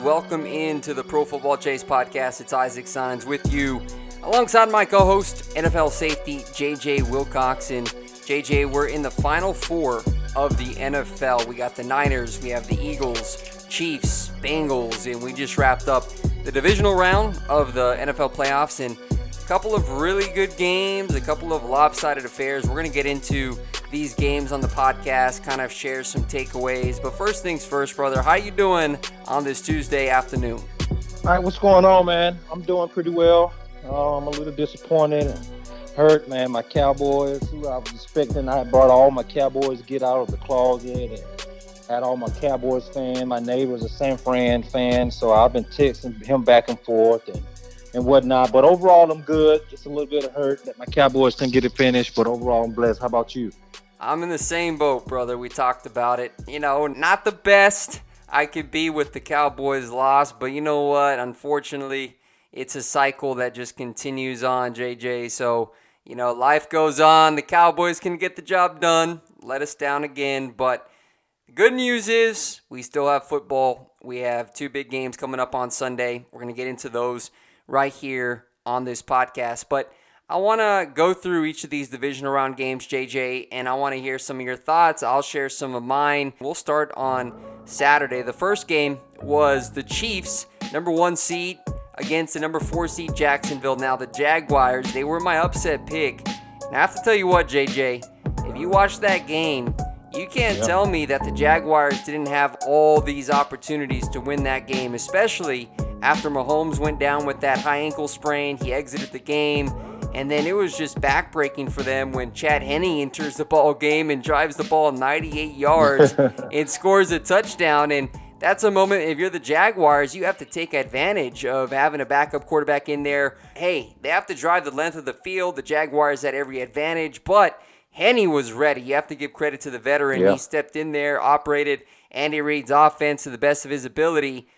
Welcome into the Pro Football Chase podcast. It's Isaac Signs with you alongside my co host, NFL safety JJ Wilcoxon. JJ, we're in the final four of the NFL. We got the Niners, we have the Eagles, Chiefs, Bengals, and we just wrapped up the divisional round of the NFL playoffs. And a couple of really good games, a couple of lopsided affairs. We're going to get into these games on the podcast, kind of share some takeaways. But first things first, brother, how you doing on this Tuesday afternoon? All right, what's going on, man? I'm doing pretty well. Uh, I'm a little disappointed and hurt, man. My Cowboys, who I was expecting, I brought all my Cowboys get out of the closet and had all my Cowboys fan. My neighbor's a San Fran fan, so I've been texting him back and forth and and whatnot. But overall, I'm good. Just a little bit of hurt that my Cowboys couldn't get it finished, but overall, I'm blessed. How about you? I'm in the same boat, brother. We talked about it. You know, not the best I could be with the Cowboys' loss, but you know what? Unfortunately, it's a cycle that just continues on, JJ. So, you know, life goes on. The Cowboys can get the job done, let us down again. But the good news is we still have football. We have two big games coming up on Sunday. We're going to get into those right here on this podcast. But I want to go through each of these divisional round games, JJ, and I want to hear some of your thoughts. I'll share some of mine. We'll start on Saturday. The first game was the Chiefs, number one seed, against the number four seed Jacksonville. Now, the Jaguars, they were my upset pick. And I have to tell you what, JJ, if you watch that game, you can't yep. tell me that the Jaguars didn't have all these opportunities to win that game, especially after Mahomes went down with that high ankle sprain. He exited the game. And then it was just backbreaking for them when Chad Henne enters the ball game and drives the ball 98 yards and scores a touchdown. And that's a moment, if you're the Jaguars, you have to take advantage of having a backup quarterback in there. Hey, they have to drive the length of the field. The Jaguars had every advantage, but Henne was ready. You have to give credit to the veteran. Yeah. He stepped in there, operated Andy Reid's offense to the best of his ability.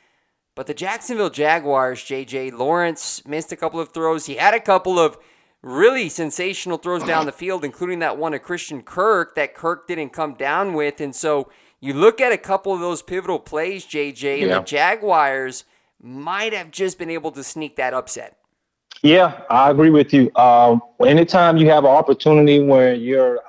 But the Jacksonville Jaguars, JJ Lawrence missed a couple of throws. He had a couple of really sensational throws down the field, including that one to Christian Kirk that Kirk didn't come down with. And so you look at a couple of those pivotal plays, JJ, and yeah. the Jaguars might have just been able to sneak that upset. Yeah, I agree with you. Um, anytime you have an opportunity where your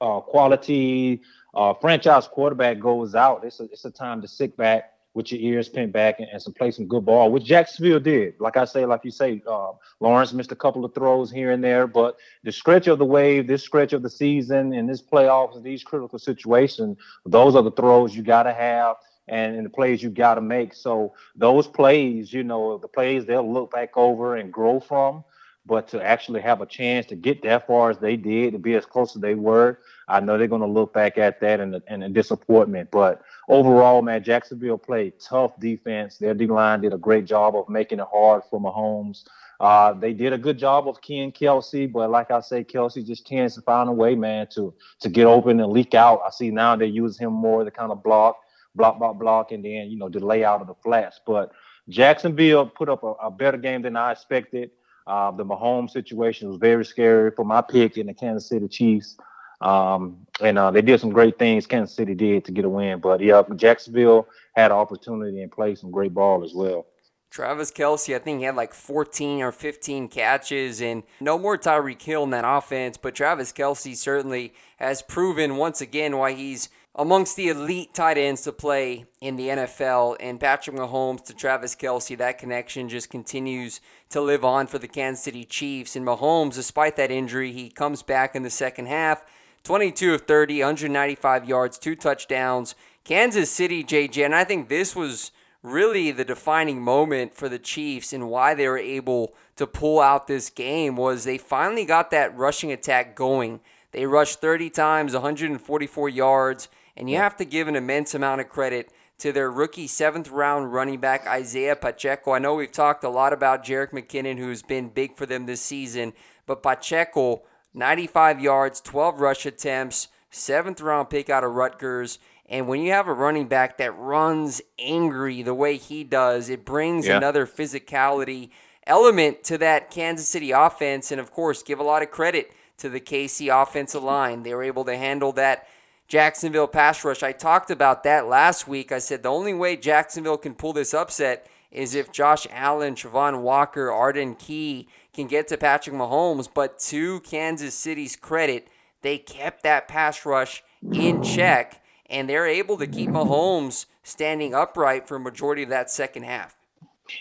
uh, quality uh, franchise quarterback goes out, it's a, it's a time to sit back with your ears pinned back and, and some play some good ball, which Jacksonville did. Like I say, like you say, uh, Lawrence missed a couple of throws here and there, but the stretch of the wave, this stretch of the season, and this playoffs, these critical situations, those are the throws you got to have and, and the plays you got to make. So those plays, you know, the plays they'll look back over and grow from. But to actually have a chance to get that far as they did, to be as close as they were, I know they're going to look back at that and and disappointment. But overall, man, Jacksonville played tough defense. Their D line did a great job of making it hard for Mahomes. Uh, they did a good job of Ken Kelce, but like I say, Kelce just tends to find a way, man, to to get open and leak out. I see now they use him more to kind of block, block, block, block, and then you know the layout of the flats. But Jacksonville put up a, a better game than I expected. Uh, the Mahomes situation was very scary for my pick in the Kansas City Chiefs. Um, and uh, they did some great things. Kansas City did to get a win, but yeah, Jacksonville had an opportunity and played some great ball as well. Travis Kelce, I think he had like 14 or 15 catches, and no more Tyreek Hill in that offense. But Travis Kelce certainly has proven once again why he's amongst the elite tight ends to play in the NFL. And Patrick Mahomes to Travis Kelce, that connection just continues to live on for the Kansas City Chiefs. And Mahomes, despite that injury, he comes back in the second half 22 of 30, 195 yards, two touchdowns. Kansas City, JJ, and I think this was really the defining moment for the Chiefs and why they were able to pull out this game was they finally got that rushing attack going. They rushed 30 times, 144 yards, and you have to give an immense amount of credit to their rookie seventh round running back, Isaiah Pacheco. I know we've talked a lot about Jerick McKinnon, who's been big for them this season, but Pacheco, 95 yards, 12 rush attempts, seventh round pick out of Rutgers. And when you have a running back that runs angry the way he does, it brings yeah. another physicality element to that Kansas City offense. And of course, give a lot of credit to the KC offensive line. They were able to handle that Jacksonville pass rush. I talked about that last week. I said the only way Jacksonville can pull this upset is if Josh Allen, Travon Walker, Arden Key can get to Patrick Mahomes. But to Kansas City's credit, they kept that pass rush in check, and they're able to keep Mahomes standing upright for a majority of that second half.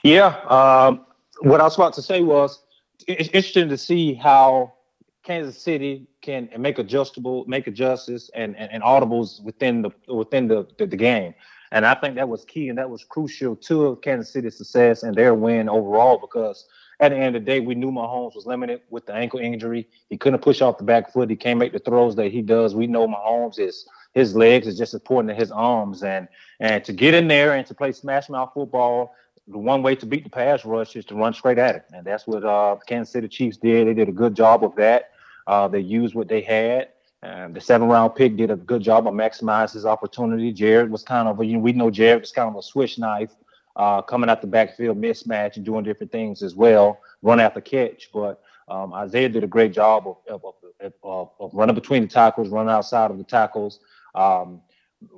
Yeah. Um, what I was about to say was it's interesting to see how Kansas City can make adjustable, make adjustments and, and, and audibles within the within the, the, the game. And I think that was key and that was crucial to Kansas City's success and their win overall because at the end of the day, we knew Mahomes was limited with the ankle injury. He couldn't push off the back foot. He can't make the throws that he does. We know Mahomes is his legs is just as important as his arms. And and to get in there and to play smash mouth football, the one way to beat the pass rush is to run straight at it. And that's what uh, Kansas City Chiefs did. They did a good job of that. Uh, they used what they had. Um, the seven round pick did a good job of maximizing his opportunity. Jared was kind of, you know, we know Jared was kind of a switch knife, uh, coming out the backfield mismatch and doing different things as well, run after catch. But um, Isaiah did a great job of, of, of, of, running between the tackles, running outside of the tackles, um,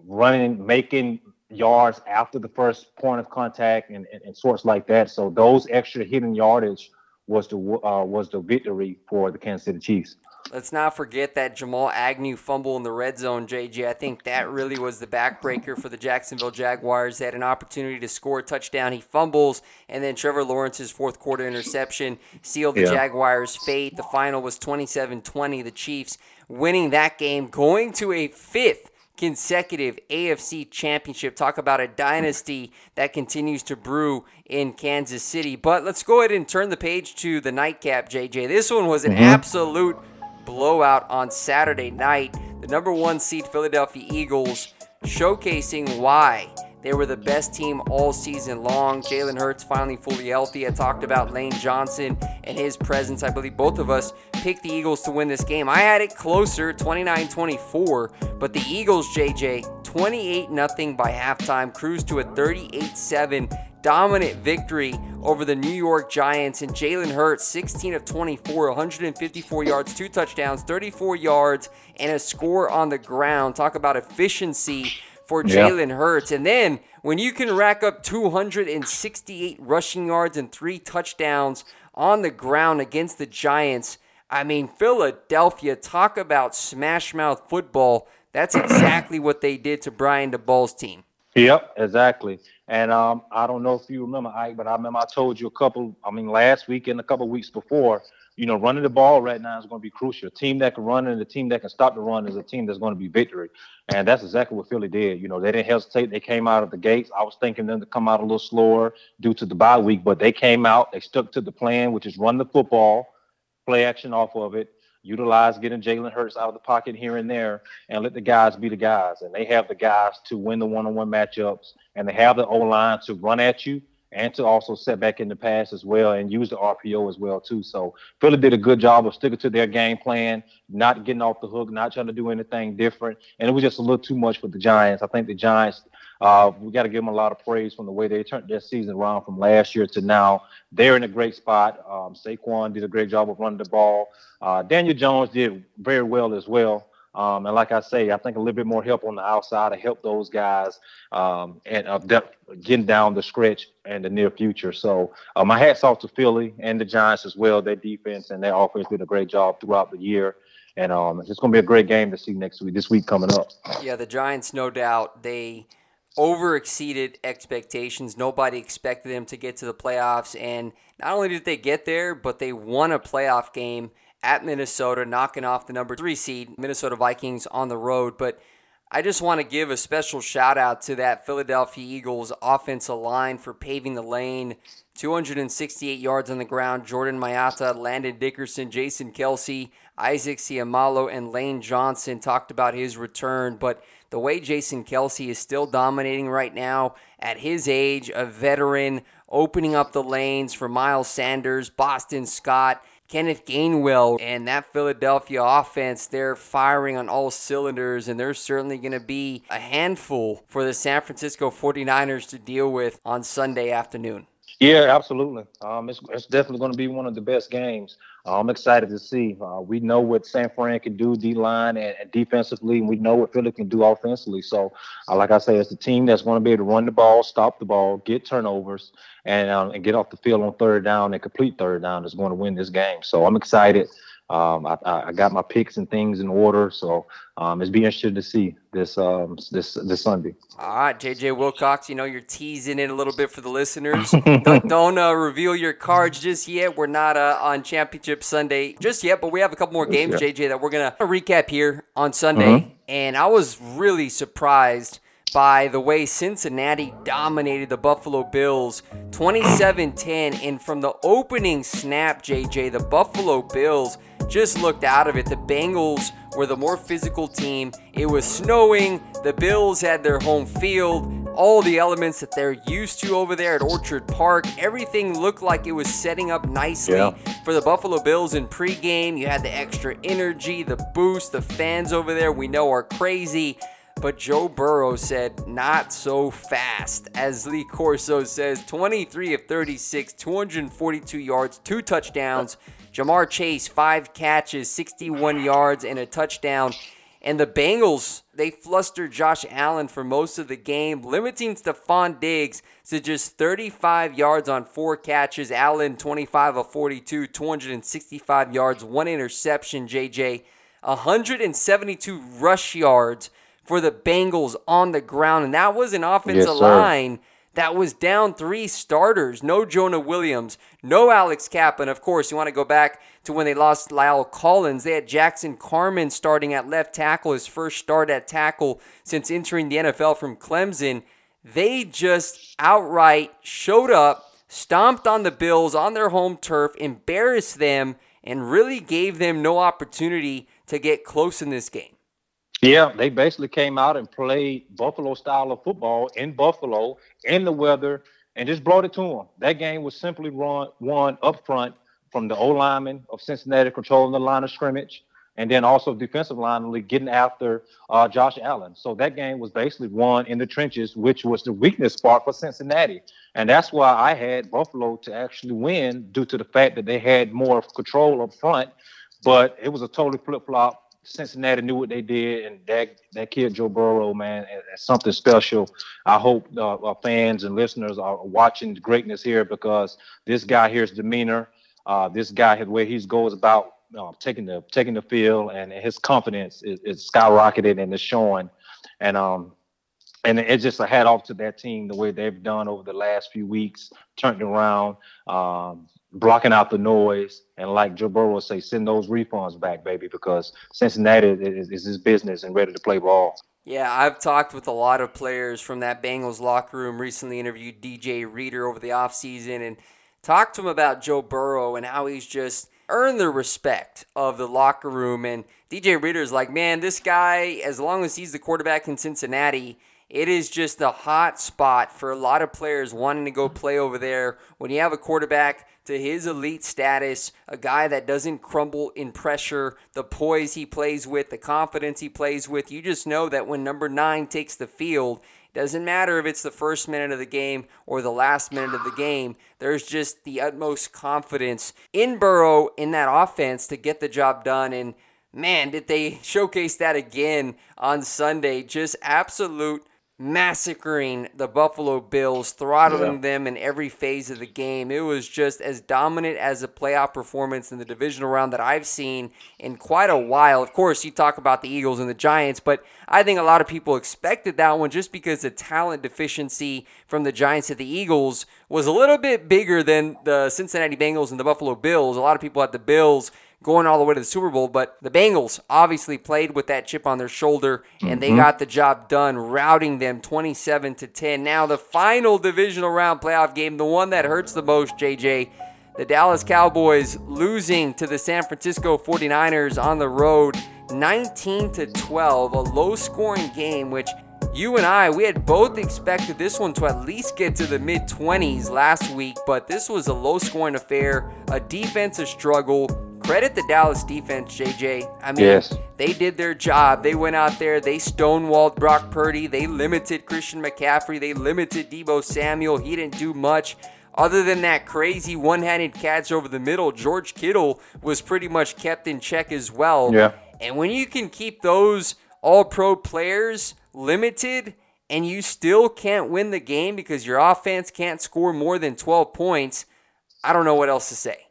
running, making yards after the first point of contact and, and, and, sorts like that. So those extra hidden yardage was the uh, was the victory for the Kansas City Chiefs. Let's not forget that Jamal Agnew fumble in the red zone, JJ. I think that really was the backbreaker for the Jacksonville Jaguars. They had an opportunity to score a touchdown. He fumbles, and then Trevor Lawrence's fourth quarter interception sealed the yeah. Jaguars' fate. The final was 27 20. The Chiefs winning that game, going to a fifth consecutive AFC championship. Talk about a dynasty that continues to brew in Kansas City. But let's go ahead and turn the page to the nightcap, JJ. This one was an mm-hmm. absolute blowout on Saturday night. The number one seed Philadelphia Eagles showcasing why they were the best team all season long. Jalen Hurts finally fully healthy. I talked about Lane Johnson and his presence. I believe both of us picked the Eagles to win this game. I had it closer, 29 24, but the Eagles, JJ, 28 0 by halftime, cruised to a 38 7 dominant victory over the New York Giants. And Jalen Hurts, 16 of 24, 154 yards, two touchdowns, 34 yards, and a score on the ground. Talk about efficiency for Jalen yeah. Hurts. And then when you can rack up 268 rushing yards and three touchdowns on the ground against the Giants, I mean, Philadelphia, talk about smash mouth football. That's exactly what they did to Brian Daboll's team. Yep, exactly. And um, I don't know if you remember, Ike, but I remember I told you a couple, I mean, last week and a couple weeks before you know, running the ball right now is going to be crucial. A team that can run and a team that can stop the run is a team that's going to be victory. And that's exactly what Philly did. You know, they didn't hesitate. They came out of the gates. I was thinking them to come out a little slower due to the bye week, but they came out. They stuck to the plan, which is run the football, play action off of it, utilize getting Jalen Hurts out of the pocket here and there, and let the guys be the guys. And they have the guys to win the one-on-one matchups, and they have the O line to run at you and to also set back in the pass as well and use the RPO as well too. So Philly did a good job of sticking to their game plan, not getting off the hook, not trying to do anything different, and it was just a little too much for the Giants. I think the Giants. Uh, we got to give them a lot of praise from the way they turned their season around from last year to now. They're in a great spot. Um, Saquon did a great job of running the ball. Uh, Daniel Jones did very well as well. Um, and like I say, I think a little bit more help on the outside to help those guys um, and uh, getting down the stretch and the near future. So uh, my hats off to Philly and the Giants as well. Their defense and their offense did a great job throughout the year. And um, it's going to be a great game to see next week, this week coming up. Yeah, the Giants, no doubt, they over exceeded expectations. Nobody expected them to get to the playoffs. And not only did they get there, but they won a playoff game at Minnesota, knocking off the number three seed Minnesota Vikings on the road. But I just want to give a special shout out to that Philadelphia Eagles offensive line for paving the lane. 268 yards on the ground. Jordan Mailata, Landon Dickerson, Jason Kelce, Isaac Seumalo, and Lane Johnson talked about his return. But the way Jason Kelce is still dominating right now at his age, a veteran, opening up the lanes for Miles Sanders, Boston Scott, Kenneth Gainwell, and that Philadelphia offense, they're firing on all cylinders, and they're certainly going to be a handful for the San Francisco 49ers to deal with on Sunday afternoon. Yeah, absolutely. Um, it's, it's definitely going to be one of the best games. Uh, I'm excited to see. Uh, we know what San Fran can do D line and, and, defensively, and we know what Philly can do offensively. So, uh, like I say, it's a team that's going to be able to run the ball, stop the ball, get turnovers, and um, and get off the field on third down and complete third down is going to win this game. So I'm excited. Um, I, I, got my picks and things in order, so um, it's be interesting to see this um, this this Sunday. All right, JJ Wilcox, you know you're teasing it a little bit for the listeners. don't, don't uh, reveal your cards just yet. We're not uh, on Championship Sunday just yet, but we have a couple more games, yeah. JJ, that we're gonna recap here on Sunday. Mm-hmm. And I was really surprised by the way Cincinnati dominated the Buffalo Bills 27 10. And from the opening snap, JJ, the Buffalo Bills just looked out of it. The Bengals were the more physical team. It was snowing. The Bills had their home field. All the elements that they're used to over there at Orchard Park. Everything looked like it was setting up nicely yeah. for the Buffalo Bills in pregame. You had the extra energy, the boost, the fans over there we know are crazy. But Joe Burrow said, not so fast. As Lee Corso says, 23 of 36, 242 yards, two touchdowns. Ja'Marr Chase, five catches, 61 yards, and a touchdown. And the Bengals, they flustered Josh Allen for most of the game, limiting Stefon Diggs to just 35 yards on four catches. Allen, 25 of 42, 265 yards, one interception, JJ. 172 rush yards for the Bengals on the ground. And that was an offensive yes, line that was down three starters. No Jonah Williams, no Alex Cappa. And of course, you want to go back to when they lost La'el Collins. They had Jackson Carman starting at left tackle, his first start at tackle since entering the NFL from Clemson. They just outright showed up, stomped on the Bills on their home turf, embarrassed them, and really gave them no opportunity to get close in this game. Yeah, they basically came out and played Buffalo style of football in Buffalo in the weather and just brought it to them. That game was simply run, won up front from the O lineman of Cincinnati controlling the line of scrimmage and then also defensive line getting after uh, Josh Allen. So that game was basically won in the trenches, which was the weakness spot for Cincinnati. And that's why I had Buffalo to actually win due to the fact that they had more control up front. But it was a totally flip flop Cincinnati knew what they did, and that that kid Joe Burrow, man, is something special. I hope uh, our fans and listeners are watching greatness here because this guy here's demeanor, uh, this guy, the way he goes about uh, taking the taking the field, and his confidence is, is skyrocketed and it's showing. And um, and it's just a hat off to that team the way they've done over the last few weeks, turned around. Um, blocking out the noise, and like Joe Burrow say, send those refunds back, baby, because Cincinnati is, is his business and ready to play ball. Yeah, I've talked with a lot of players from that Bengals locker room. Recently interviewed DJ Reader over the offseason and talked to him about Joe Burrow and how he's just earned the respect of the locker room. And DJ Reader is like, man, this guy, as long as he's the quarterback in Cincinnati, it is just a hot spot for a lot of players wanting to go play over there. When you have a quarterback to his elite status, a guy that doesn't crumble in pressure, the poise he plays with, the confidence he plays with, you just know that when number nine takes the field, doesn't matter if it's the first minute of the game or the last minute of the game. There's just the utmost confidence in Burrow in that offense to get the job done. And man, did they showcase that again on Sunday. Just absolute massacring the Buffalo Bills, throttling yeah. them in every phase of the game. It was just as dominant as a playoff performance in the divisional round that I've seen in quite a while. Of course, you talk about the Eagles and the Giants, but I think a lot of people expected that one just because the talent deficiency from the Giants to the Eagles was a little bit bigger than the Cincinnati Bengals and the Buffalo Bills. A lot of people had the Bills going all the way to the Super Bowl. But the Bengals obviously played with that chip on their shoulder, and they mm-hmm. got the job done, routing them 27 to 10. Now the final divisional round playoff game, the one that hurts the most, JJ. The Dallas Cowboys losing to the San Francisco 49ers on the road 19 to 12, a low scoring game which you and I, we had both expected this one to at least get to the mid 20s last week, but this was a low scoring affair, a defensive struggle. Credit the Dallas defense, JJ. I mean, Yes. they did their job. They went out there, they stonewalled Brock Purdy, they limited Christian McCaffrey, they limited Deebo Samuel. He didn't do much. Other than that crazy one handed catch over the middle, George Kittle was pretty much kept in check as well. Yeah. And when you can keep those all pro players limited and you still can't win the game because your offense can't score more than 12 points, I don't know what else to say.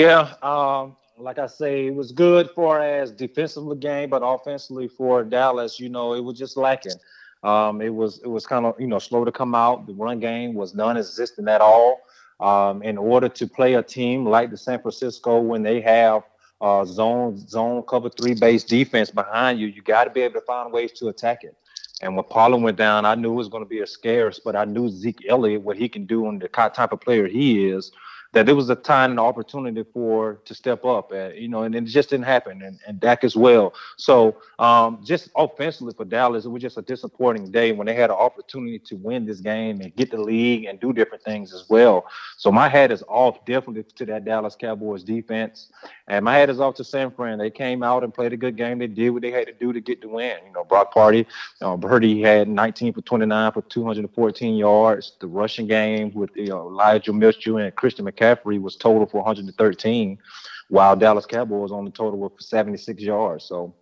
Yeah, um, like I say, it was good for as defensively game, but offensively for Dallas, you know, it was just lacking. Um, it was it was kind of you know slow to come out. The run game was non-existent at all. Um, in order to play a team like the San Francisco, when they have uh, zone zone cover three base defense behind you, you got to be able to find ways to attack it. And when Pollard went down, I knew it was going to be a scarce, but I knew Zeke Elliott, what he can do and the type of player he is, that there was a time and opportunity for to step up. Uh, you know, and it just didn't happen. And, and Dak as well. So um, just offensively for Dallas, it was just a disappointing day when they had an opportunity to win this game and get the league and do different things as well. So my hat is off definitely to that Dallas Cowboys defense. And my hat is off to San Fran. They came out and played a good game. They did what they had to do to get the win. You know, Brock Party, uh, Purdy had 19 for 29 for 214 yards. The rushing game with you know Elijah Mitchell and Christian McCaffrey was total for 113, while Dallas Cowboys on the total with 76 yards. So.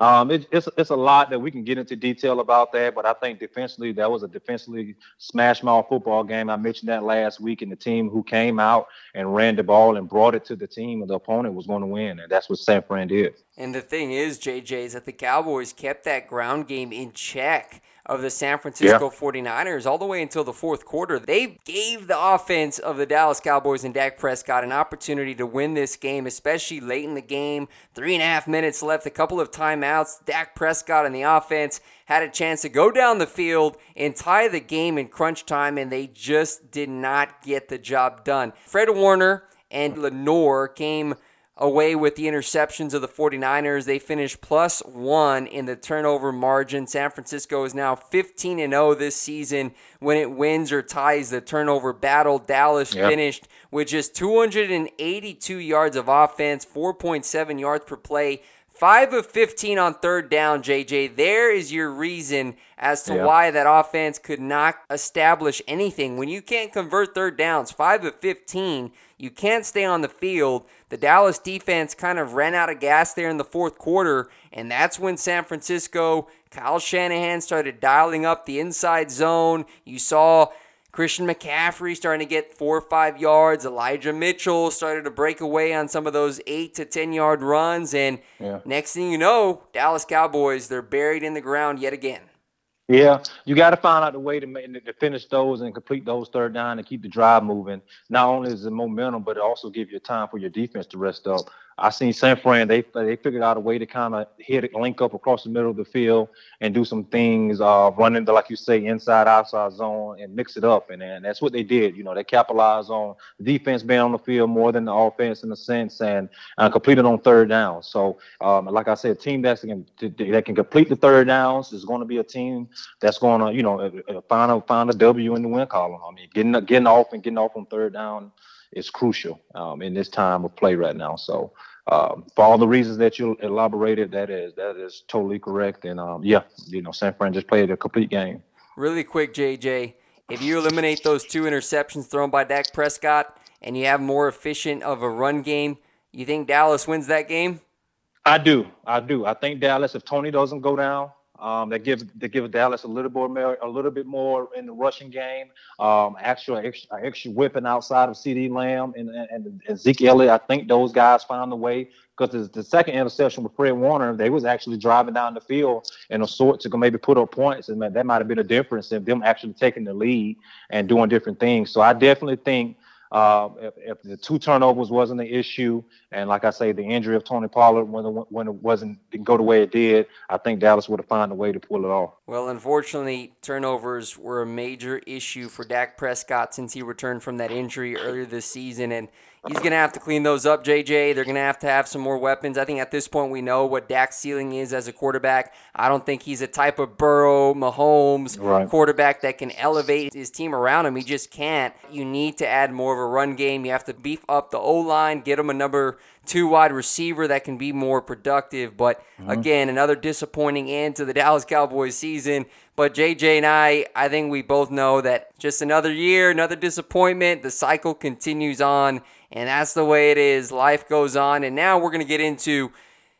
Um, it, it's it's a lot that we can get into detail about that, but I think defensively that was a defensively smash mouth football game. I mentioned that last week, and the team who came out and ran the ball and brought it to the team, and the opponent was going to win, and that's what San Fran did. And the thing is, JJ, is that the Cowboys kept that ground game in check of the San Francisco 49ers all the way until the fourth quarter. They gave the offense of the Dallas Cowboys and Dak Prescott an opportunity to win this game, especially late in the game. Three and a half minutes left, a couple of timeouts. Dak Prescott and the offense had a chance to go down the field and tie the game in crunch time, and they just did not get the job done. Fred Warner and Lenoir came away with the interceptions of the 49ers. They finished plus one in the turnover margin. San Francisco is now 15 and 0 this season when it wins or ties the turnover battle. Dallas Yep. finished with just 282 yards of offense, 4.7 yards per play. 5 of 15 on third down, JJ. There is your reason as to why that offense could not establish anything. When you can't convert third downs, 5 of 15, you can't stay on the field. The Dallas defense kind of ran out of gas there in the fourth quarter, and that's when San Francisco, Kyle Shanahan started dialing up the inside zone. You saw Christian McCaffrey starting to get four or five yards. Elijah Mitchell started to break away on some of those eight to 10 yard runs. And Yeah. next thing you know, Dallas Cowboys, they're buried in the ground yet again. Yeah, you got to find out the way to, make, to finish those and complete those third down and keep the drive moving. Not only is it momentum, but it also give you time for your defense to rest up. I seen San Fran; they they figured out a way to kind of hit it, link up across the middle of the field, and do some things, uh, running the like you say inside outside zone and mix it up, and, and that's what they did. You know, they capitalized on the defense being on the field more than the offense in a sense, and uh, completed on third down. So, um, like I said, a team that's can that can complete the third downs is going to be a team that's going to, you know, find a find a W in the win column. I mean, getting getting off and getting off on third down is crucial um, in this time of play right now. So, um, for all the reasons that you elaborated, that is that is totally correct. And um, yeah, you know, San Fran just played a complete game. Really quick, JJ, if you eliminate those two interceptions thrown by Dak Prescott and you have more efficient of a run game, you think Dallas wins that game? I do, I do. I think Dallas, if Tony doesn't go down, um, they give they give Dallas a little more, a little bit more in the rushing game. Um, actual extra, extra whipping outside of CeeDee Lamb and, and, and Zeke Elliott. I think those guys found a way because the, the second interception with Fred Warner, they was actually driving down the field in a sort to maybe put up points, and that, that might have been a difference in them actually taking the lead and doing different things. So I definitely think uh, if, if, the two turnovers wasn't an issue, and like I say, the injury of Tony Pollard when it, when it wasn't didn't go the way it did, I think Dallas would have found a way to pull it off. Well, unfortunately, turnovers were a major issue for Dak Prescott since he returned from that injury earlier this season, and He's going to have to clean those up, JJ. They're going to have to have some more weapons. I think at this point we know what Dak's ceiling is as a quarterback. I don't think he's a type of Burrow, Mahomes right. quarterback that can elevate his team around him. He just can't. You need to add more of a run game. You have to beef up the O line, get him a number two wide receiver that can be more productive. But mm-hmm. again, another disappointing end to the Dallas Cowboys season. But JJ and I, I think we both know that just another year, another disappointment. The cycle continues on, and that's the way it is. Life goes on. And now we're going to get into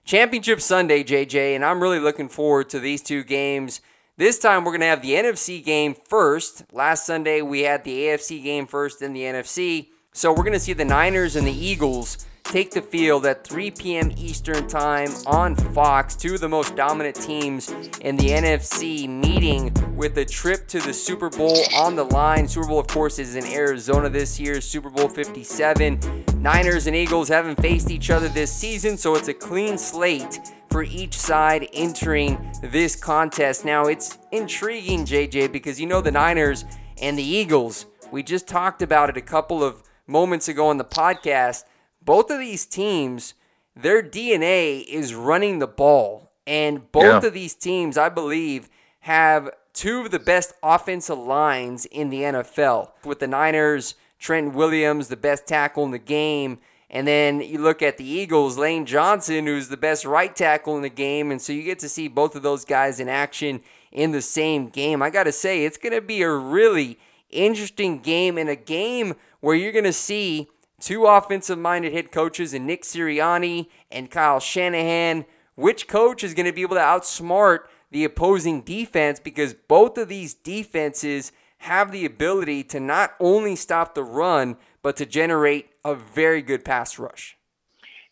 Championship Sunday, JJ, and I'm really looking forward to these two games. This time we're going to have the NFC game first. Last Sunday we had the AFC game first, then the NFC. So we're going to see the Niners and the Eagles take the field at 3 p.m. Eastern Time on Fox. Two of the most dominant teams in the NFC meeting with a trip to the Super Bowl on the line. Super Bowl, of course, is in Arizona this year, Super Bowl 57. Niners and Eagles haven't faced each other this season, so it's a clean slate for each side entering this contest. Now, it's intriguing, JJ, because you know the Niners and the Eagles. We just talked about it a couple of moments ago on the podcast both of these teams, their DNA is running the ball. And both yeah. of these teams, I believe, have two of the best offensive lines in the NFL. With the Niners, Trent Williams, the best tackle in the game. And then you look at the Eagles, Lane Johnson, who's the best right tackle in the game. And so you get to see both of those guys in action in the same game. I got to say, it's going to be a really interesting game and a game where you're going to see two offensive minded head coaches in Nick Sirianni and Kyle Shanahan. Which coach is going to be able to outsmart the opposing defense because both of these defenses have the ability to not only stop the run, but to generate a very good pass rush.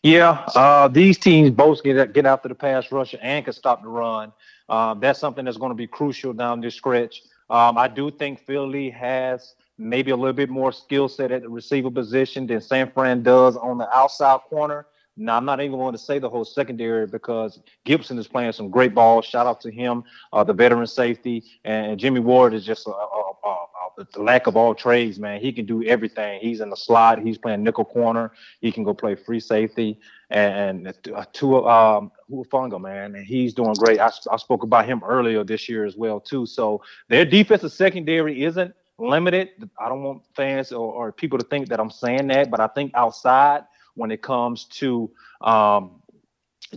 Yeah, uh, these teams both get get after the pass rush and can stop the run. Um, that's something that's going to be crucial down this stretch. Um, I do think Philly has maybe a little bit more skill set at the receiver position than San Fran does on the outside corner. Now, I'm not even going to say the whole secondary because Gipson is playing some great ball. Shout out to him, uh, the veteran safety, and Jimmy Ward is just a, a, a, the lack of all trades, man. He can do everything. He's in the slot. He's playing nickel corner. He can go play free safety. And, uh, to um, Hufanga, man, and he's doing great. I, I spoke about him earlier this year as well too. So their defensive secondary isn't limited. I don't want fans or, or, people to think that I'm saying that, but I think outside when it comes to um,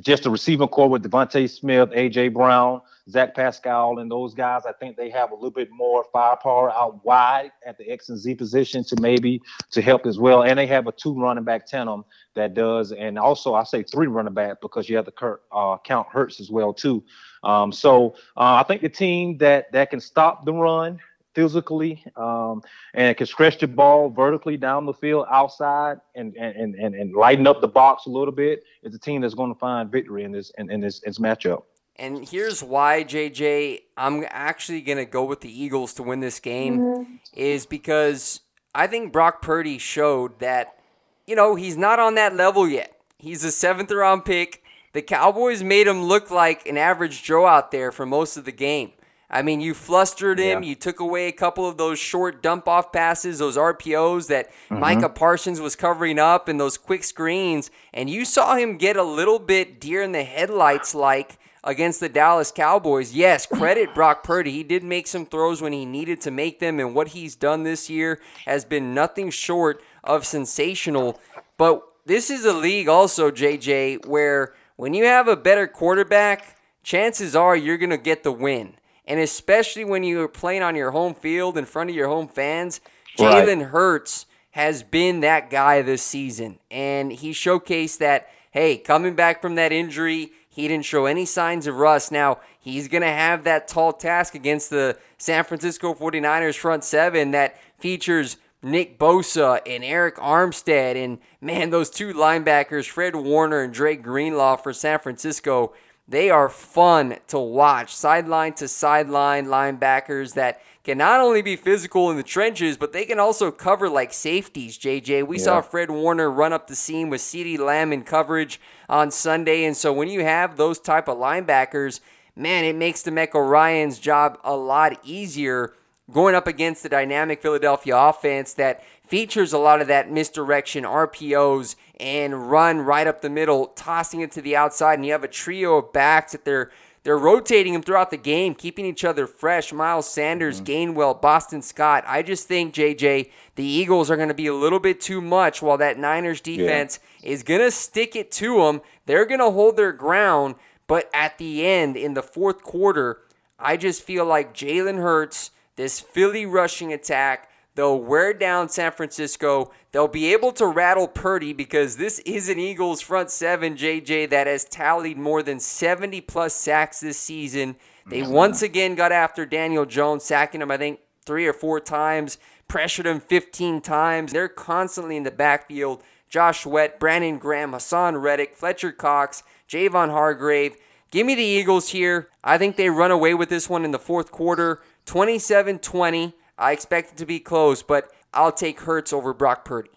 just the receiving core with DeVonta Smith, AJ Brown, Zach Pascal, and those guys, I think they have a little bit more firepower out wide at the X and Z position to maybe to help as well. And they have a two running back tandem that does, and also I say three running back because you have to uh, count Hurts as well too. Um, so uh, I think the team that that can stop the run physically um, and can stretch the ball vertically down the field outside and, and, and, and lighten up the box a little bit is a team that's going to find victory in this in, in this, this matchup. And here's why, JJ, I'm actually going to go with the Eagles to win this game mm-hmm. is because I think Brock Purdy showed that, you know, he's not on that level yet. He's a seventh round pick. The Cowboys made him look like an average Joe out there for most of the game. I mean, you flustered him. Yeah. You took away a couple of those short dump off passes, those RPOs that mm-hmm. Micah Parsons was covering up, and those quick screens. And you saw him get a little bit deer in the headlights like against the Dallas Cowboys. Yes, credit Brock Purdy. He did make some throws when he needed to make them, and what he's done this year has been nothing short of sensational. But this is a league also, JJ, where when you have a better quarterback, chances are you're going to get the win. And especially when you're playing on your home field in front of your home fans, Jalen right. Hurts has been that guy this season. And he showcased that, hey, coming back from that injury, he didn't show any signs of rust. Now, he's going to have that tall task against the San Francisco 49ers front seven that features Nick Bosa and Arik Armstead. And man, those two linebackers, Fred Warner and Drake Greenlaw for San Francisco, They are fun to watch. Sideline to sideline linebackers that can not only be physical in the trenches, but they can also cover like safeties, JJ. We yeah. saw Fred Warner run up the seam with CeeDee Lamb in coverage on Sunday. And so when you have those type of linebackers, man, it makes DeMeco Ryans' job a lot easier going up against the dynamic Philadelphia offense that features a lot of that misdirection, RPOs, and run right up the middle, tossing it to the outside. And you have a trio of backs that they're they're rotating them throughout the game, keeping each other fresh. Miles Sanders, mm-hmm. Gainwell, Boston Scott. I just think, JJ, the Eagles are going to be a little bit too much while that Niners defense yeah. is going to stick it to them. They're going to hold their ground. But at the end, in the fourth quarter, I just feel like Jalen Hurts, this Philly rushing attack, They'll wear down San Francisco. They'll be able to rattle Purdy because this is an Eagles front seven, JJ, that has tallied more than 70 plus sacks this season. They mm-hmm. once again got after Daniel Jones, sacking him, I think, three or four times, pressured him 15 times. They're constantly in the backfield. Josh Sweat, Brandon Graham, Haason Reddick, Fletcher Cox, Javon Hargrave. Give me the Eagles here. I think they run away with this one in the fourth quarter, 27 20. I expect it to be close, but I'll take Hurts over Brock Purdy.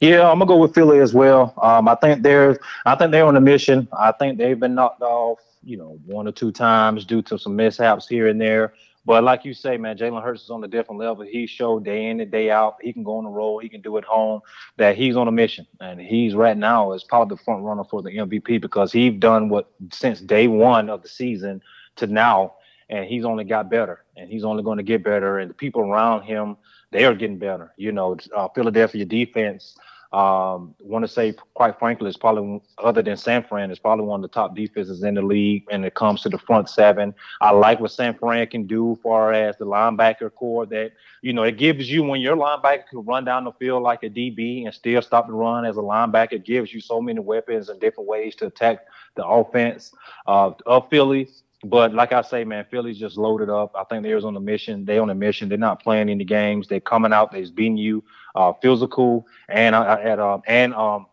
Yeah, I'm gonna go with Philly as well. Um, I think they're, I think they're on a mission. I think they've been knocked off, you know, one or two times due to some mishaps here and there. But like you say, man, Jalen Hurts is on a different level. He showed day in and day out. He can go on the road. He can do it home. That he's on a mission, and he's right now is probably the front runner for the MVP because he's done what since day one of the season to now and he's only got better and he's only going to get better and the people around him they are getting better you know uh, philadelphia defense um, want to say quite frankly it's probably other than san fran it's probably one of the top defenses in the league when it comes to the front seven. I like what san fran can do far as the linebacker core that you know it gives you when your linebacker can run down the field like a db and still stop the run as a linebacker it gives you so many weapons and different ways to attack the offense. Uh, of philly but like I say, man, Philly's just loaded up. I think they're on a mission. They on a mission. They're not playing any games. They're coming out. They're beating you uh, physical and uh, at um, and um,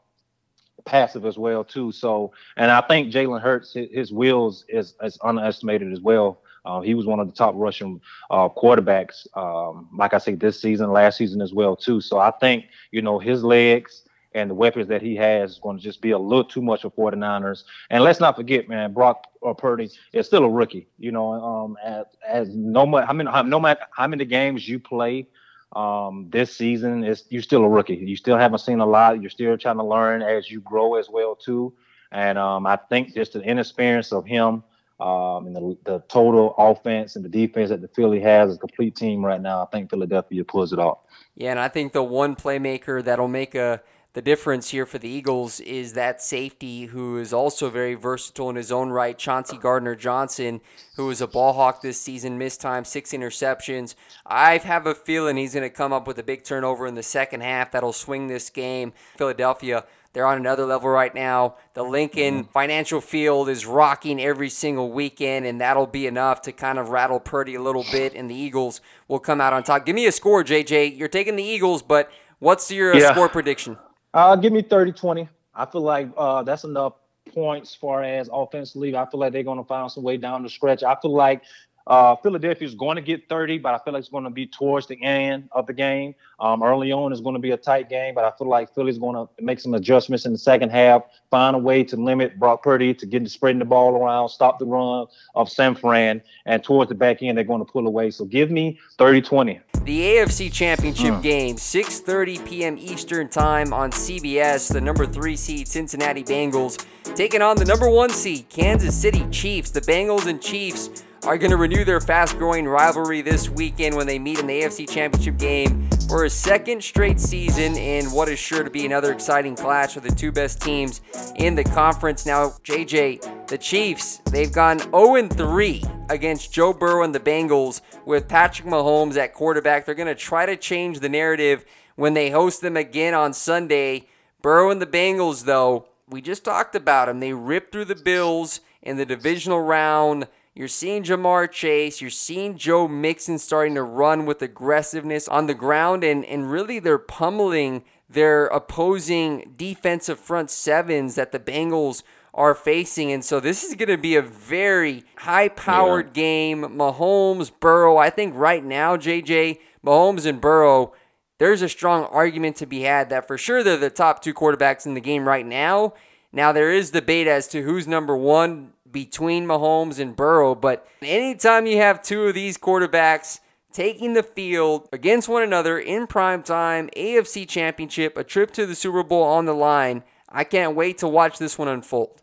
passive as well too. So, and I think Jalen Hurts, his, his wheels is, is underestimated as well. Uh, he was one of the top rushing uh, quarterbacks, um, like I say, this season, last season as well too. So I think you know his legs and the weapons that he has is going to just be a little too much for 49ers. And let's not forget, man, Brock or Purdy is still a rookie. You know, um, as, as no matter how many no matter how many games you play um, this season, is you're still a rookie. You still haven't seen a lot. You're still trying to learn as you grow as well too. And um, I think just the inexperience of him. Um, and the, the total offense and the defense that the Philly has is a complete team right now. I think Philadelphia pulls it off. Yeah, and I think the one playmaker that'll make a the difference here for the Eagles is that safety, who is also very versatile in his own right, Chauncey Gardner Johnson, who is a ball hawk this season, missed time, six interceptions. I have a feeling he's going to come up with a big turnover in the second half that'll swing this game. Philadelphia, they're on another level right now. The Lincoln mm-hmm. Financial Field is rocking every single weekend, and that'll be enough to kind of rattle Purdy a little bit, and the Eagles will come out on top. Give me a score, JJ. You're taking the Eagles, but what's your yeah. score prediction? Uh, give me 30 20. I feel like uh, that's enough points far as offensively. I feel like they're going to find some way down the stretch. I feel like uh, Philadelphia is going to get 30, but I feel like it's going to be towards the end of the game. Um, early on it's going to be a tight game, but I feel like Philly's going to make some adjustments in the second half, find a way to limit Brock Purdy to get to spreading the ball around, stop the run of San Fran, and towards the back end they're going to pull away. So give me 30-20. The AFC Championship mm. game, 6:30 p.m. Eastern Time on CBS. The number three seed Cincinnati Bengals taking on the number one seed Kansas City Chiefs. The Bengals and Chiefs are going to renew their fast growing rivalry this weekend when they meet in the AFC Championship game for a second straight season in what is sure to be another exciting clash of the two best teams in the conference. Now, JJ, the Chiefs, they've gone 0 3 against Joe Burrow and the Bengals with Patrick Mahomes at quarterback. They're going to try to change the narrative when they host them again on Sunday. Burrow and the Bengals, though, we just talked about them. They ripped through the Bills in the divisional round. You're seeing Ja'Marr Chase. You're seeing Joe Mixon starting to run with aggressiveness on the ground, and, and really they're pummeling their opposing defensive front sevens that the Bengals are facing. And so this is going to be a very high powered yeah. game. Mahomes, Burrow. I think right now, JJ, Mahomes and Burrow, there's a strong argument to be had that for sure they're the top two quarterbacks in the game right now. Now, there is debate as to who's number one between Mahomes and Burrow, but anytime you have two of these quarterbacks taking the field against one another in prime time, AFC championship, a trip to the Super Bowl on the line, I can't wait to watch this one unfold.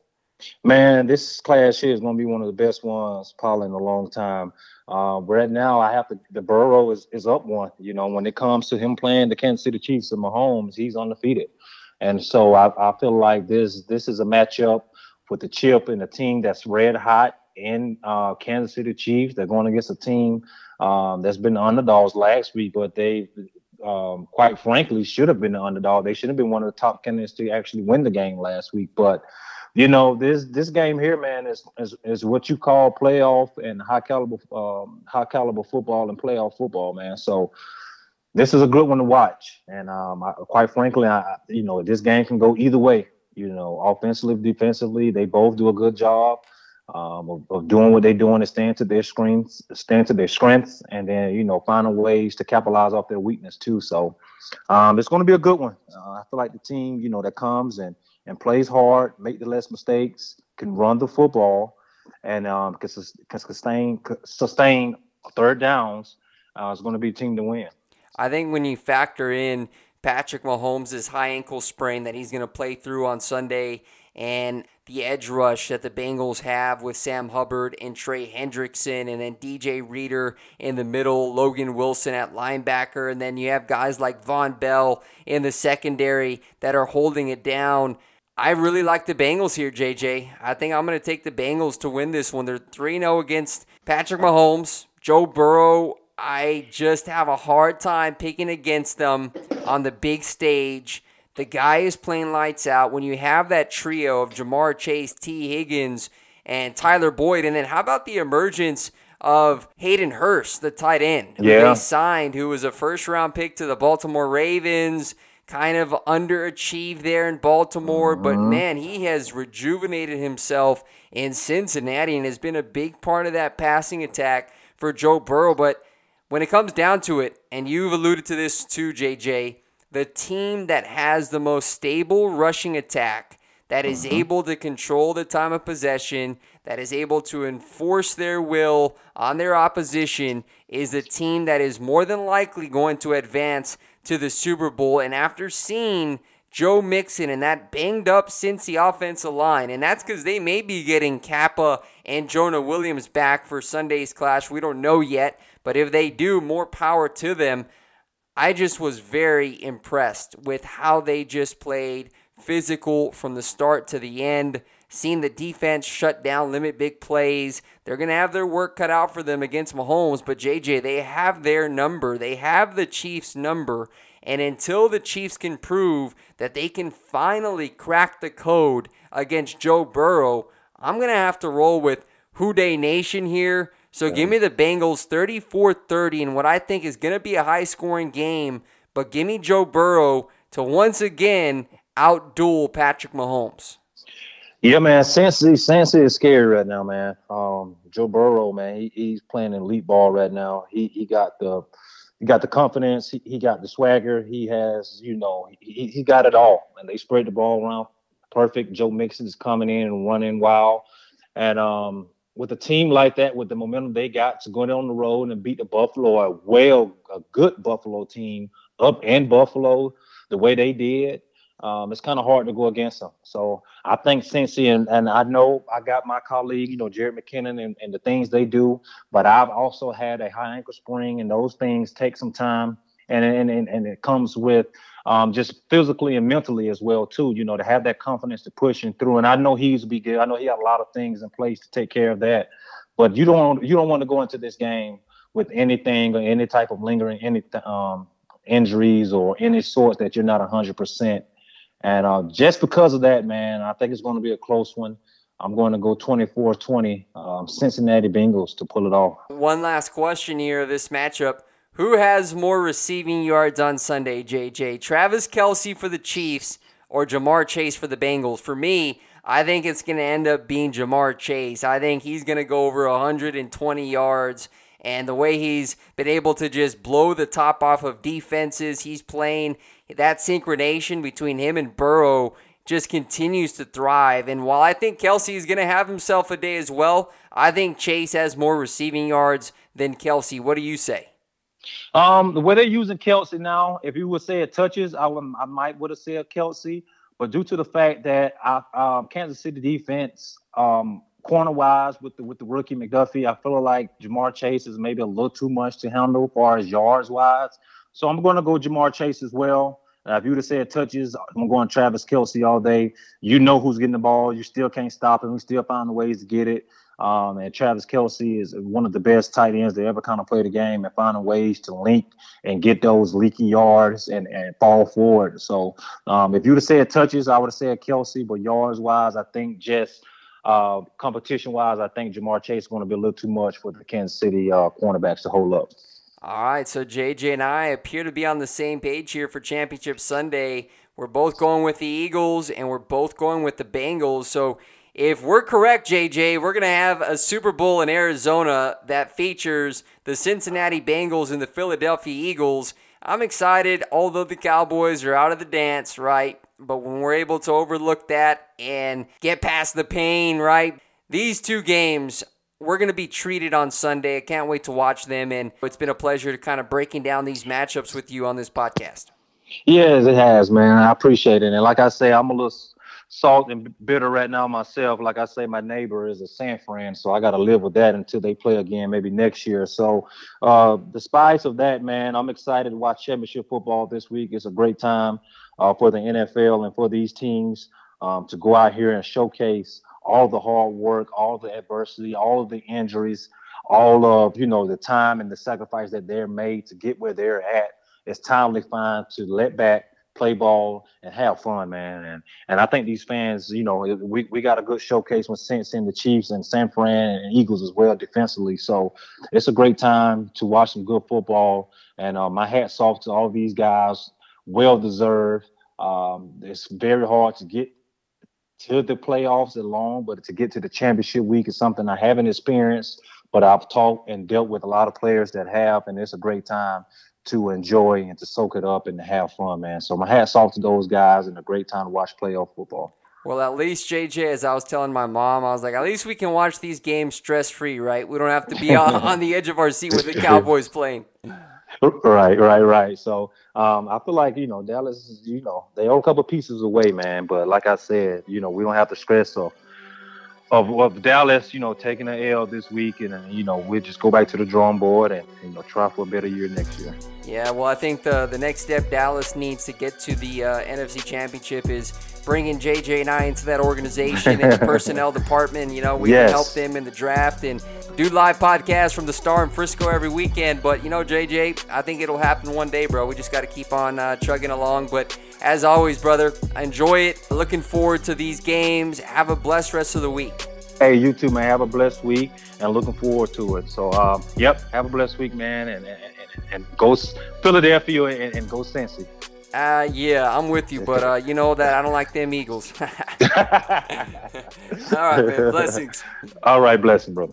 Man, this clash here is going to be one of the best ones probably in a long time. Uh, right now, I have to. The Burrow is, is up one. You know, when it comes to him playing the Kansas City Chiefs and Mahomes, he's undefeated, and so I, I feel like this this is a matchup with the chip and a team that's red hot in uh, Kansas City Chiefs. They're going against a team um, that's been the underdogs last week, but they, um, quite frankly, should have been the underdog. They should have been one of the top candidates to actually win the game last week. But you know, this this game here, man, is is, is what you call playoff and high caliber um, high caliber football and playoff football, man. So this is a good one to watch. And um, I, quite frankly, I, you know, this game can go either way. You know, offensively, defensively, they both do a good job um, of, of, doing what they're doing and staying to their screens, staying to their strengths, and then you know finding ways to capitalize off their weakness too. So um, it's going to be a good one. Uh, I feel like the team, you know, that comes and and plays hard, make the less mistakes, can run the football, and um, can, can sustain sustain third downs. Uh, is going to be a team to win. I think when you factor in Patrick Mahomes' high ankle sprain that he's going to play through on Sunday and the edge rush that the Bengals have with Sam Hubbard and Trey Hendrickson, and then DJ Reader in the middle, Logan Wilson at linebacker, and then you have guys like Vonn Bell in the secondary that are holding it down. I really like the Bengals here, JJ. I think I'm going to take the Bengals to win this one. They're 3 0 against Patrick Mahomes, Joe Burrow. I just have a hard time picking against them on the big stage. The guy is playing lights out. When you have that trio of Ja'Marr Chase, Tee Higgins, and Tyler Boyd, and then how about the emergence of Hayden Hurst, the tight end, who yeah. they signed, who was a first round pick to the Baltimore Ravens, kind of underachieved there in Baltimore, but mm-hmm. man, he has rejuvenated himself in Cincinnati and has been a big part of that passing attack for Joe Burrow. But when it comes down to it, and you've alluded to this too, JJ, the team that has the most stable rushing attack, that is mm-hmm. able to control the time of possession, that is able to enforce their will on their opposition, is the team that is more than likely going to advance to the Super Bowl. And after seeing Joe Mixon and that banged up Cincy offensive line, and that's because they may be getting Cappa and Jonah Williams back for Sunday's clash. We don't know yet, but if they do, more power to them. I just was very impressed with how they just played physical from the start to the end. Seeing the defense shut down, limit big plays. They're going to have their work cut out for them against Mahomes, but JJ, they have their number. They have the Chiefs' number. And until the Chiefs can prove that they can finally crack the code against Joe Burrow, I'm going to have to roll with Who Dey Nation here. So yeah. give me the Bengals 34 30 in what I think is going to be a high scoring game, but give me Joe Burrow to once again outduel Patrick Mahomes. Yeah, man. Cincy, Cincy is scary right now, man. Um, Joe Burrow, man, he, he's playing elite ball right now. He he got the he got the confidence. He, he got the swagger. He has, you know, he, he got it all. And they spread the ball around perfect. Joe Mixon is coming in and running wild. And um, with a team like that, with the momentum they got to go on the road and beat the Buffalo, a well, a good Buffalo team up in Buffalo, the way they did, um, it's kind of hard to go against them. So I think Cincy and, and I know I got my colleague, you know, Jerick McKinnon and, and the things they do, but I've also had a high ankle spring and those things take some time and and, and, and it comes with um, just physically and mentally as well too. You know, to have that confidence to push and through. And I know he's be good. I know he got a lot of things in place to take care of that. But you don't you don't want to go into this game with anything or any type of lingering any um, injuries or any sort that you're not hundred percent. And uh, just because of that, man, I think it's going to be a close one. I'm going to go 24 20 um, Cincinnati Bengals to pull it off. One last question here this matchup. Who has more receiving yards on Sunday, JJ? Travis Kelce for the Chiefs or Ja'Marr Chase for the Bengals? For me, I think it's going to end up being Ja'Marr Chase. I think he's going to go over 120 yards. And the way he's been able to just blow the top off of defenses, he's playing that synchronization between him and Burrow just continues to thrive. And while I think Kelce is going to have himself a day as well, I think Chase has more receiving yards than Kelce. What do you say? Um, the way they're using Kelce now, if you would say it touches, I, would, I might would have said Kelce, but due to the fact that I, um, Kansas City defense, um, corner wise with the with the rookie McDuffie, I feel like Ja'Marr Chase is maybe a little too much to handle as far as yards wise. So I'm going to go Ja'Marr Chase as well. Uh, if you would have said touches, I'm going Travis Kelce all day. You know who's getting the ball. You still can't stop him. We still find ways to get it. Um, and Travis Kelce is one of the best tight ends to ever kind of play the game and finding ways to link and get those leaky yards and, and fall forward. So um, if you'd have said touches, I would have said Kelce, but yards wise, I think just uh, competition wise, I think Ja'Marr Chase is going to be a little too much for the Kansas City uh, cornerbacks to hold up. All right, so JJ and I appear to be on the same page here for Championship Sunday. We're both going with the Eagles and we're both going with the Bengals. So if we're correct, JJ, we're going to have a Super Bowl in Arizona that features the Cincinnati Bengals and the Philadelphia Eagles. I'm excited, although the Cowboys are out of the dance, right? But when we're able to overlook that and get past the pain, right? These two games we're going to be treated on Sunday. I can't wait to watch them. And it's been a pleasure to kind of breaking down these matchups with you on this podcast. Yes, it has, man. I appreciate it. And like I say, I'm a little salt and bitter right now myself. Like I say, my neighbor is a San Fran, so I got to live with that until they play again, maybe next year. So, uh, despite of that, man, I'm excited to watch championship football this week. It's a great time uh, for the NFL and for these teams um, to go out here and showcase all the hard work, all the adversity, all of the injuries, all of you know the time and the sacrifice that they're made to get where they're at. It's timely fine to let back play ball and have fun, man. And and I think these fans, you know, we, we got a good showcase with Saints and the Chiefs and San Fran and Eagles as well defensively. So it's a great time to watch some good football. And uh, my hat's off to all these guys, well deserved. Um, it's very hard to get to the playoffs alone, but to get to the championship week is something I haven't experienced. But I've talked and dealt with a lot of players that have, and it's a great time to enjoy and to soak it up and to have fun, man. So my hat's off to those guys and a great time to watch playoff football. Well, at least JJ, as I was telling my mom, I was like, at least we can watch these games stress free, right? We don't have to be on, on the edge of our seat with the Cowboys playing. Right, right, right. So um, I feel like you know Dallas, you know, they own a couple pieces away, man. But like I said, you know, we don't have to stress of of, of Dallas, you know, taking an L this week, and uh, you know, we'll just go back to the drawing board and you know try for a better year next year. Yeah, well, I think the the next step Dallas needs to get to the uh, NFC Championship is bringing JJ and I into that organization and the personnel department. You know, we yes. can help them in the draft and do live podcasts from the Star in Frisco every weekend. But you know, JJ, I think it'll happen one day, bro. We just got to keep on uh, chugging along. But as always, brother, enjoy it. Looking forward to these games. Have a blessed rest of the week. Hey, you too, man. Have a blessed week and looking forward to it. So, um, yep, have a blessed week, man, and and, and, and go Philadelphia and, and go Cincy. Uh, yeah, I'm with you, but uh, you know that I don't like them Eagles. All right, man. Blessings. All right, blessing, brother.